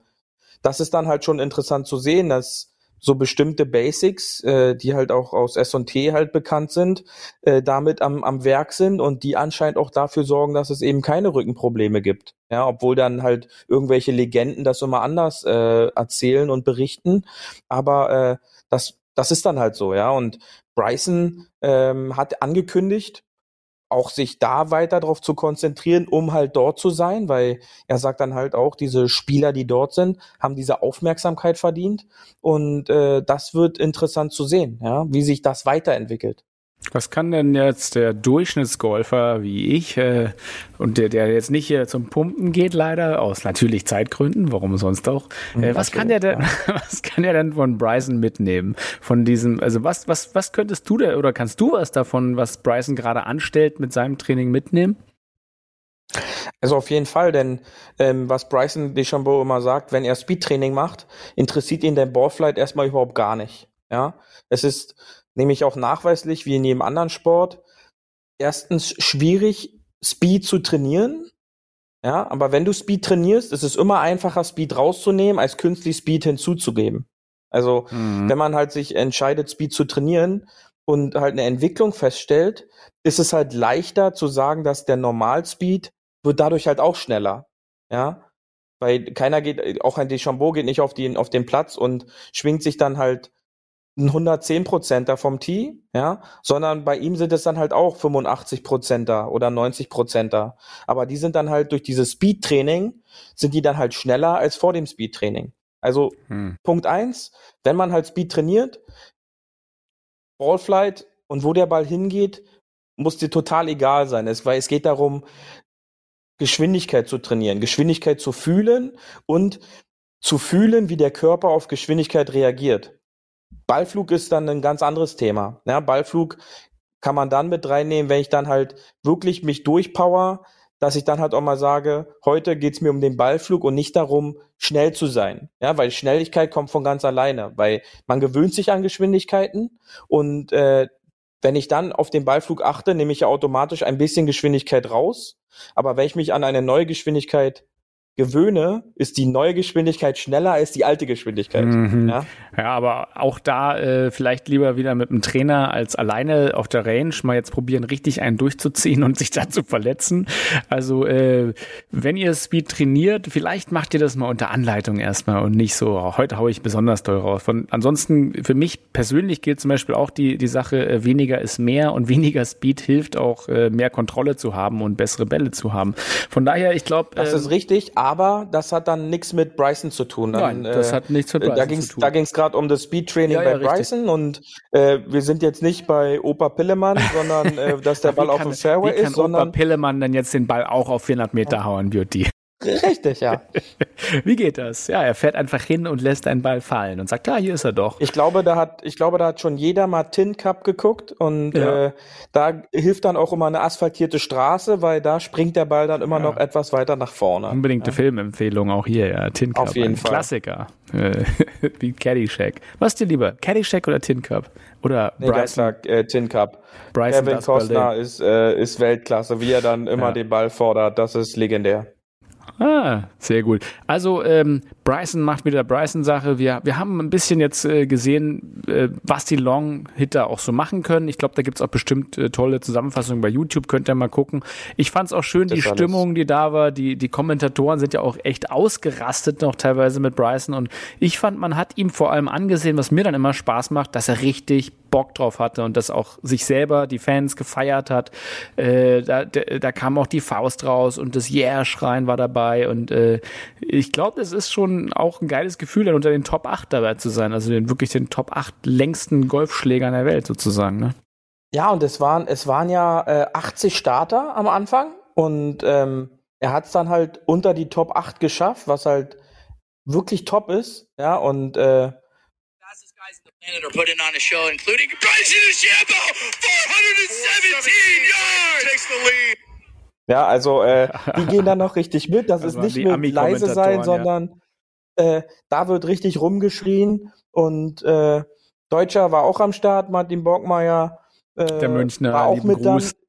das ist dann halt schon interessant zu sehen, dass so bestimmte Basics, äh, die halt auch aus S&T halt bekannt sind, äh, damit am, am Werk sind und die anscheinend auch dafür sorgen, dass es eben keine Rückenprobleme gibt. Ja, obwohl dann halt irgendwelche Legenden das immer anders äh, erzählen und berichten. Aber äh, das, das ist dann halt so, ja. Und Bryson ähm, hat angekündigt, auch sich da weiter darauf zu konzentrieren, um halt dort zu sein, weil er sagt dann halt auch, diese Spieler, die dort sind, haben diese Aufmerksamkeit verdient und äh, das wird interessant zu sehen, ja, wie sich das weiterentwickelt. Was kann denn jetzt der Durchschnittsgolfer wie ich äh, und der, der jetzt nicht äh, zum Pumpen geht, leider, aus natürlich Zeitgründen, warum sonst auch, äh, was kann der denn, was kann der denn von Bryson mitnehmen? Von diesem, also was, was, was könntest du da oder kannst du was davon, was Bryson gerade anstellt, mit seinem Training mitnehmen? Also auf jeden Fall, denn ähm, was Bryson DeChambeau immer sagt, wenn er Speedtraining macht, interessiert ihn der Ballflight erstmal überhaupt gar nicht. Ja, es ist nämlich auch nachweislich, wie in jedem anderen Sport, erstens schwierig, Speed zu trainieren. Ja, aber wenn du Speed trainierst, ist es immer einfacher, Speed rauszunehmen, als künstlich Speed hinzuzugeben. Also, mhm. wenn man halt sich entscheidet, Speed zu trainieren und halt eine Entwicklung feststellt, ist es halt leichter zu sagen, dass der Normalspeed wird dadurch halt auch schneller. Ja, weil keiner geht, auch ein Deschambeau geht nicht auf, die, auf den Platz und schwingt sich dann halt ein 110 Prozenter vom Tee, ja, sondern bei ihm sind es dann halt auch 85 Prozenter oder 90 Prozenter. Aber die sind dann halt durch dieses Speed-Training, sind die dann halt schneller als vor dem Speed-Training. Also hm. Punkt eins, wenn man halt Speed trainiert, Ballflight und wo der Ball hingeht, muss dir total egal sein. Es, weil es geht darum, Geschwindigkeit zu trainieren, Geschwindigkeit zu fühlen und zu fühlen, wie der Körper auf Geschwindigkeit reagiert. Ballflug ist dann ein ganz anderes Thema. Ja, Ballflug kann man dann mit reinnehmen, wenn ich dann halt wirklich mich durchpower, dass ich dann halt auch mal sage, heute geht's mir um den Ballflug und nicht darum, schnell zu sein. Ja, weil Schnelligkeit kommt von ganz alleine, weil man gewöhnt sich an Geschwindigkeiten und äh, wenn ich dann auf den Ballflug achte, nehme ich ja automatisch ein bisschen Geschwindigkeit raus. Aber wenn ich mich an eine neue Geschwindigkeit gewöhne, ist die neue Geschwindigkeit schneller als die alte Geschwindigkeit. Mhm. Ja? ja, aber auch da äh, vielleicht lieber wieder mit einem Trainer als alleine auf der Range mal jetzt probieren, richtig einen durchzuziehen und sich da zu verletzen. Also äh, wenn ihr Speed trainiert, vielleicht macht ihr das mal unter Anleitung erstmal und nicht so, oh, heute haue ich besonders doll raus. Von, ansonsten, für mich persönlich gilt zum Beispiel auch die, die Sache, äh, weniger ist mehr und weniger Speed hilft auch, äh, mehr Kontrolle zu haben und bessere Bälle zu haben. Von daher, ich glaube. Das ist ähm, richtig, aber das hat dann nichts mit Bryson zu tun. Dann, Nein, das äh, hat nichts mit Bryson da ging's, zu tun. Da ging es gerade um das Speedtraining ja, bei ja, Bryson und äh, wir sind jetzt nicht bei Opa Pillemann, sondern äh, dass der Ball auf dem Fairway wie kann ist, sondern Opa Pillemann dann jetzt den Ball auch auf 400 Meter ja. hauen, Beauty. Richtig, ja. Wie geht das? Ja, er fährt einfach hin und lässt einen Ball fallen und sagt, ah, hier ist er doch. Ich glaube, da hat, ich glaube, da hat schon jeder mal Tin Cup geguckt und ja. äh, da hilft dann auch immer eine asphaltierte Straße, weil da springt der Ball dann immer ja. noch etwas weiter nach vorne. Unbedingte ja. Filmempfehlung auch hier, ja. Tin Cup. Auf jeden Fall. Klassiker. Äh, wie Caddyshack. Was dir lieber? Caddyshack oder Tin Cup? Oder nee, Bryson? Klar, äh, Tin Cup. Bryson Kevin Costner ist, äh, ist Weltklasse, wie er dann immer den Ball fordert. Das ist legendär. Ah, sehr gut. Also ähm, Bryson macht wieder Bryson-Sache. Wir, wir haben ein bisschen jetzt äh, gesehen, äh, was die Long-Hitter auch so machen können. Ich glaube, da gibt's auch bestimmt äh, tolle Zusammenfassungen bei YouTube. Könnt ihr mal gucken. Ich fand's auch schön, das die Stimmung, die da war. Die, die Kommentatoren sind ja auch echt ausgerastet noch teilweise mit Bryson. Und ich fand, man hat ihm vor allem angesehen, was mir dann immer Spaß macht, dass er richtig Bock drauf hatte und das auch sich selber, die Fans gefeiert hat. Äh, da, da kam auch die Faust raus und das Yeah-Schreien war dabei und äh, ich glaube, es ist schon auch ein geiles Gefühl, dann unter den Top 8 dabei zu sein, also den, wirklich den Top 8 längsten Golfschlägern der Welt sozusagen. Ne? Ja, und es waren, es waren ja äh, 80 Starter am Anfang und ähm, er hat es dann halt unter die Top 8 geschafft, was halt wirklich top ist, ja, und äh, and are putting on a show, including Bryson DeChambeau, 417 yards, takes the lead. Ja, also äh, die gehen dann noch richtig mit. Das, das ist nicht mit leise sein, ja. sondern äh, da wird richtig rumgeschrien. Und äh, Deutscher war auch am Start, Martin Borgmeier. Äh, der Münchner, war auch mit Gruß. Dann.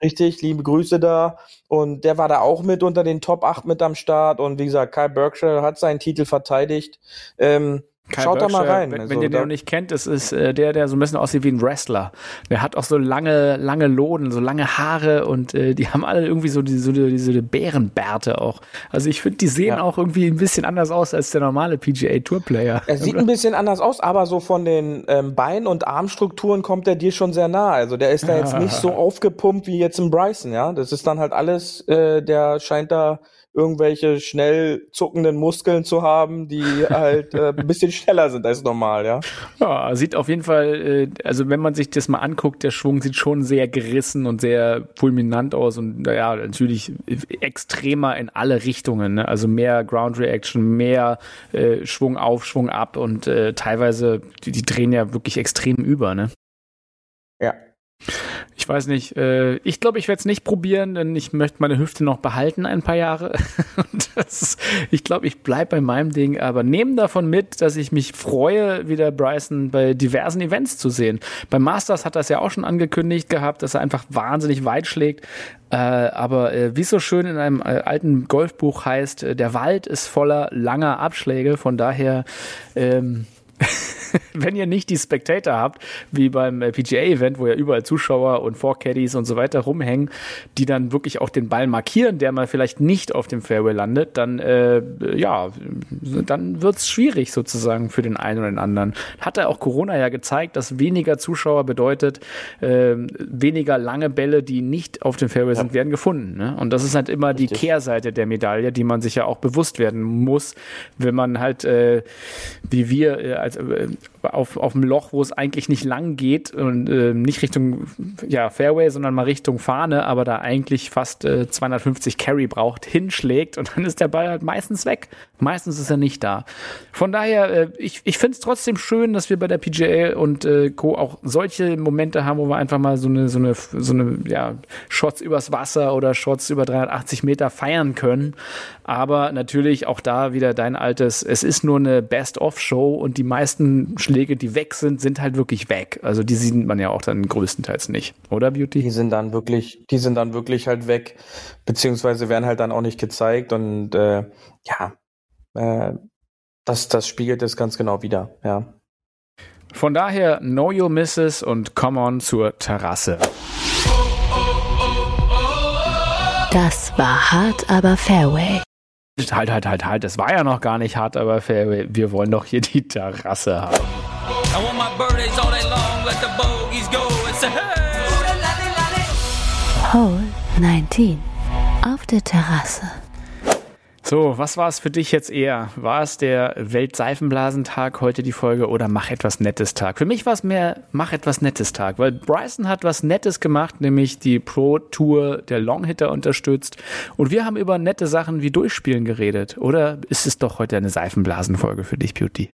Richtig, liebe Grüße da. Und der war da auch mit unter den Top 8 mit am Start. Und wie gesagt, Kyle Berkshire hat seinen Titel verteidigt. Ähm, Kyle Schaut da mal rein. Wenn, also, wenn ihr den noch nicht kennt, das ist äh, der, der so ein bisschen aussieht wie ein Wrestler. Der hat auch so lange, lange Loden, so lange Haare und äh, die haben alle irgendwie so diese, so diese Bärenbärte auch. Also ich finde, die sehen ja. auch irgendwie ein bisschen anders aus als der normale PGA Tour Player. Er sieht ein bisschen anders aus, aber so von den ähm, Bein- und Armstrukturen kommt er dir schon sehr nah. Also der ist da jetzt nicht so aufgepumpt wie jetzt ein Bryson, ja. Das ist dann halt alles, äh, der scheint da irgendwelche schnell zuckenden Muskeln zu haben, die halt äh, ein bisschen schneller sind als normal, ja. Ja, sieht auf jeden Fall, äh, also wenn man sich das mal anguckt, der Schwung sieht schon sehr gerissen und sehr fulminant aus und ja, natürlich extremer in alle Richtungen, ne? also mehr Ground Reaction, mehr äh, Schwung auf, Schwung ab und äh, teilweise, die, die drehen ja wirklich extrem über, ne? Ja, ich weiß nicht, äh, ich glaube, ich werde es nicht probieren, denn ich möchte meine Hüfte noch behalten ein paar Jahre. ist, ich glaube, ich bleibe bei meinem Ding, aber nehmen davon mit, dass ich mich freue, wieder Bryson bei diversen Events zu sehen. Beim Masters hat er es ja auch schon angekündigt gehabt, dass er einfach wahnsinnig weit schlägt. Äh, aber äh, wie es so schön in einem äh, alten Golfbuch heißt, äh, der Wald ist voller langer Abschläge. Von daher ähm, wenn ihr nicht die Spectator habt, wie beim äh, PGA-Event, wo ja überall Zuschauer und Four-Caddies und so weiter rumhängen, die dann wirklich auch den Ball markieren, der mal vielleicht nicht auf dem Fairway landet, dann äh, ja, dann wird's schwierig sozusagen für den einen oder den anderen. Hat ja auch Corona ja gezeigt, dass weniger Zuschauer bedeutet, äh, weniger lange Bälle, die nicht auf dem Fairway sind, werden gefunden. Ne? Und das ist halt immer Richtig. die Kehrseite der Medaille, die man sich ja auch bewusst werden muss, wenn man halt, äh, wie wir äh, als äh, auf, auf dem Loch, wo es eigentlich nicht lang geht und äh, nicht Richtung ja, Fairway, sondern mal Richtung Fahne, aber da eigentlich fast äh, 250 Carry braucht, hinschlägt und dann ist der Ball halt meistens weg. Meistens ist er nicht da. Von daher, äh, ich, ich finde es trotzdem schön, dass wir bei der PGA und äh, Co. auch solche Momente haben, wo wir einfach mal so eine, so eine, so eine, ja, Shots übers Wasser oder Shots über 380 Meter feiern können. Aber natürlich auch da wieder dein altes, es ist nur eine Best-of-Show und die meisten Schläge, die weg sind, sind halt wirklich weg. Also die sieht man ja auch dann größtenteils nicht, oder Beauty? Die sind dann wirklich, die sind dann wirklich halt weg, beziehungsweise werden halt dann auch nicht gezeigt und äh, ja, äh, das, das spiegelt es ganz genau wieder, ja. Von daher, know your misses und come on zur Terrasse. Das war hart, aber Fairway. Halt, halt, halt, halt. Das war ja noch gar nicht hart, aber Fairway. Wir wollen doch hier die Terrasse haben. Hole 19. Auf der Terrasse. So, was war es für dich jetzt eher? War es der Weltseifenblasentag heute die Folge oder mach etwas Nettes Tag? Für mich war es mehr mach etwas Nettes Tag, weil Bryson hat was Nettes gemacht, nämlich die Pro Tour der Longhitter unterstützt und wir haben über nette Sachen wie Durchspielen geredet. Oder ist es doch heute eine Seifenblasenfolge für dich, Beauty?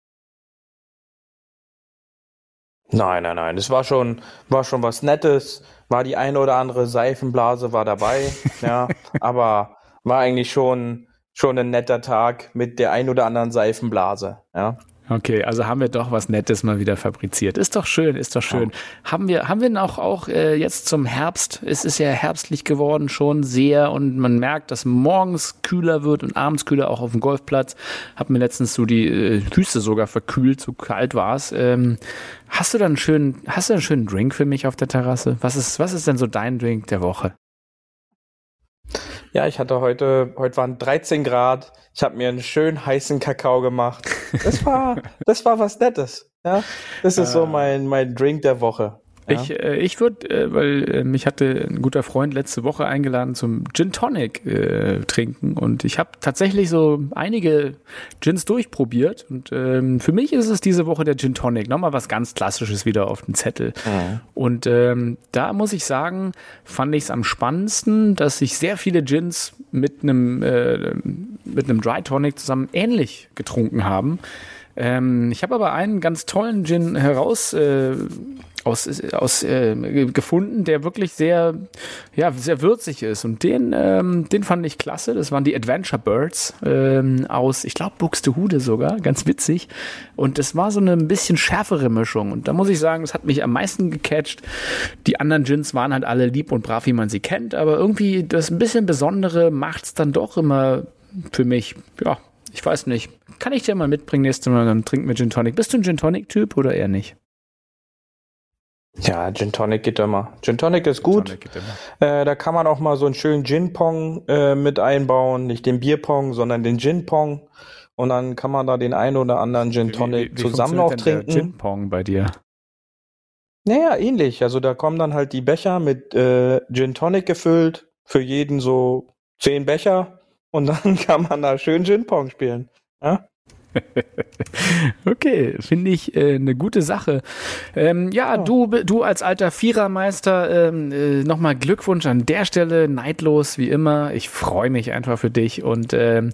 Nein, nein, nein. Es war schon, war schon was Nettes. War die eine oder andere Seifenblase war dabei, ja. Aber war eigentlich schon schon ein netter Tag mit der ein oder anderen Seifenblase. Ja. Okay, also haben wir doch was Nettes mal wieder fabriziert. Ist doch schön, ist doch schön. Ja. Haben wir, haben wir noch auch äh, jetzt zum Herbst? Es ist ja herbstlich geworden schon sehr und man merkt, dass morgens kühler wird und abends kühler auch auf dem Golfplatz. Hab mir letztens so die äh, Füße sogar verkühlt, so kalt war's. Ähm, hast du dann einen schönen, hast du einen schönen Drink für mich auf der Terrasse? Was ist, was ist denn so dein Drink der Woche? Ja, ich hatte heute, heute waren 13 Grad. Ich habe mir einen schön heißen Kakao gemacht. Das war, das war was Nettes. Ja, das ist so mein, mein Drink der Woche. Ich, äh, ich würde, äh, weil äh, mich hatte ein guter Freund letzte Woche eingeladen zum Gin Tonic äh, trinken und ich habe tatsächlich so einige Gins durchprobiert und ähm, für mich ist es diese Woche der Gin Tonic. Nochmal was ganz Klassisches wieder auf den Zettel. Mhm. Und ähm, da muss ich sagen, fand ich es am spannendsten, dass sich sehr viele Gins mit einem äh, mit einem Dry Tonic zusammen ähnlich getrunken haben. Ähm, ich habe aber einen ganz tollen Gin heraus äh, aus, aus äh, gefunden, der wirklich sehr, ja, sehr würzig ist. Und den, ähm, den fand ich klasse. Das waren die Adventure Birds ähm, aus, ich glaube, Buxtehude sogar, ganz witzig. Und das war so eine ein bisschen schärfere Mischung. Und da muss ich sagen, das hat mich am meisten gecatcht. Die anderen Gins waren halt alle lieb und brav, wie man sie kennt, aber irgendwie das ein bisschen Besondere macht's dann doch immer für mich, ja, ich weiß nicht. Kann ich dir mal mitbringen nächstes Mal, dann trinken wir Gin Tonic. Bist du ein Gin Tonic Typ oder eher nicht? Ja, Gin Tonic geht immer. Gin Tonic ist gut. Tonic äh, da kann man auch mal so einen schönen Gin Pong äh, mit einbauen. Nicht den Bier Pong, sondern den Gin Pong. Und dann kann man da den einen oder anderen Gin Tonic wie, wie, wie zusammen auch trinken. Der Gin Pong bei dir. Naja, ähnlich. Also da kommen dann halt die Becher mit äh, Gin Tonic gefüllt. Für jeden so zehn Becher. Und dann kann man da schön Gin Pong spielen. Ja? okay, finde ich äh, eine gute Sache. Ähm, ja, oh. du, du als alter Vierermeister, ähm, äh, nochmal Glückwunsch an der Stelle, neidlos wie immer. Ich freue mich einfach für dich und ähm,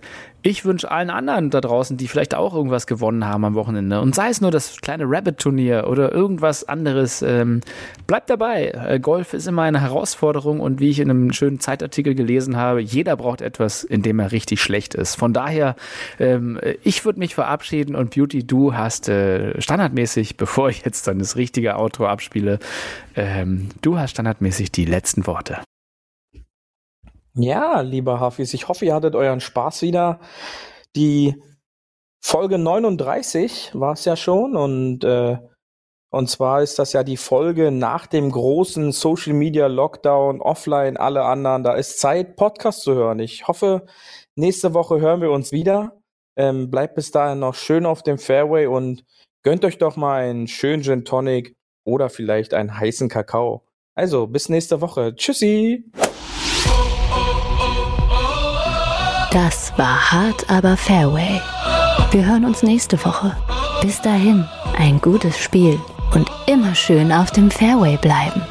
ich wünsche allen anderen da draußen, die vielleicht auch irgendwas gewonnen haben am Wochenende und sei es nur das kleine Rabbit-Turnier oder irgendwas anderes, ähm, bleibt dabei. Äh, Golf ist immer eine Herausforderung und wie ich in einem schönen Zeitartikel gelesen habe, jeder braucht etwas, in dem er richtig schlecht ist. Von daher, ähm, ich würde mich verabschieden und Beauty, du hast äh, standardmäßig, bevor ich jetzt dann das richtige Outro abspiele, ähm, du hast standardmäßig die letzten Worte. Ja, lieber Hafis, ich hoffe, ihr hattet euren Spaß wieder. Die Folge 39 war es ja schon und äh, und zwar ist das ja die Folge nach dem großen Social Media Lockdown, offline, alle anderen. Da ist Zeit, Podcast zu hören. Ich hoffe, nächste Woche hören wir uns wieder. Ähm, bleibt bis dahin noch schön auf dem Fairway und gönnt euch doch mal einen schönen Gin Tonic oder vielleicht einen heißen Kakao. Also, bis nächste Woche. Tschüssi! Das war hart, aber Fairway. Wir hören uns nächste Woche. Bis dahin, ein gutes Spiel und immer schön auf dem Fairway bleiben.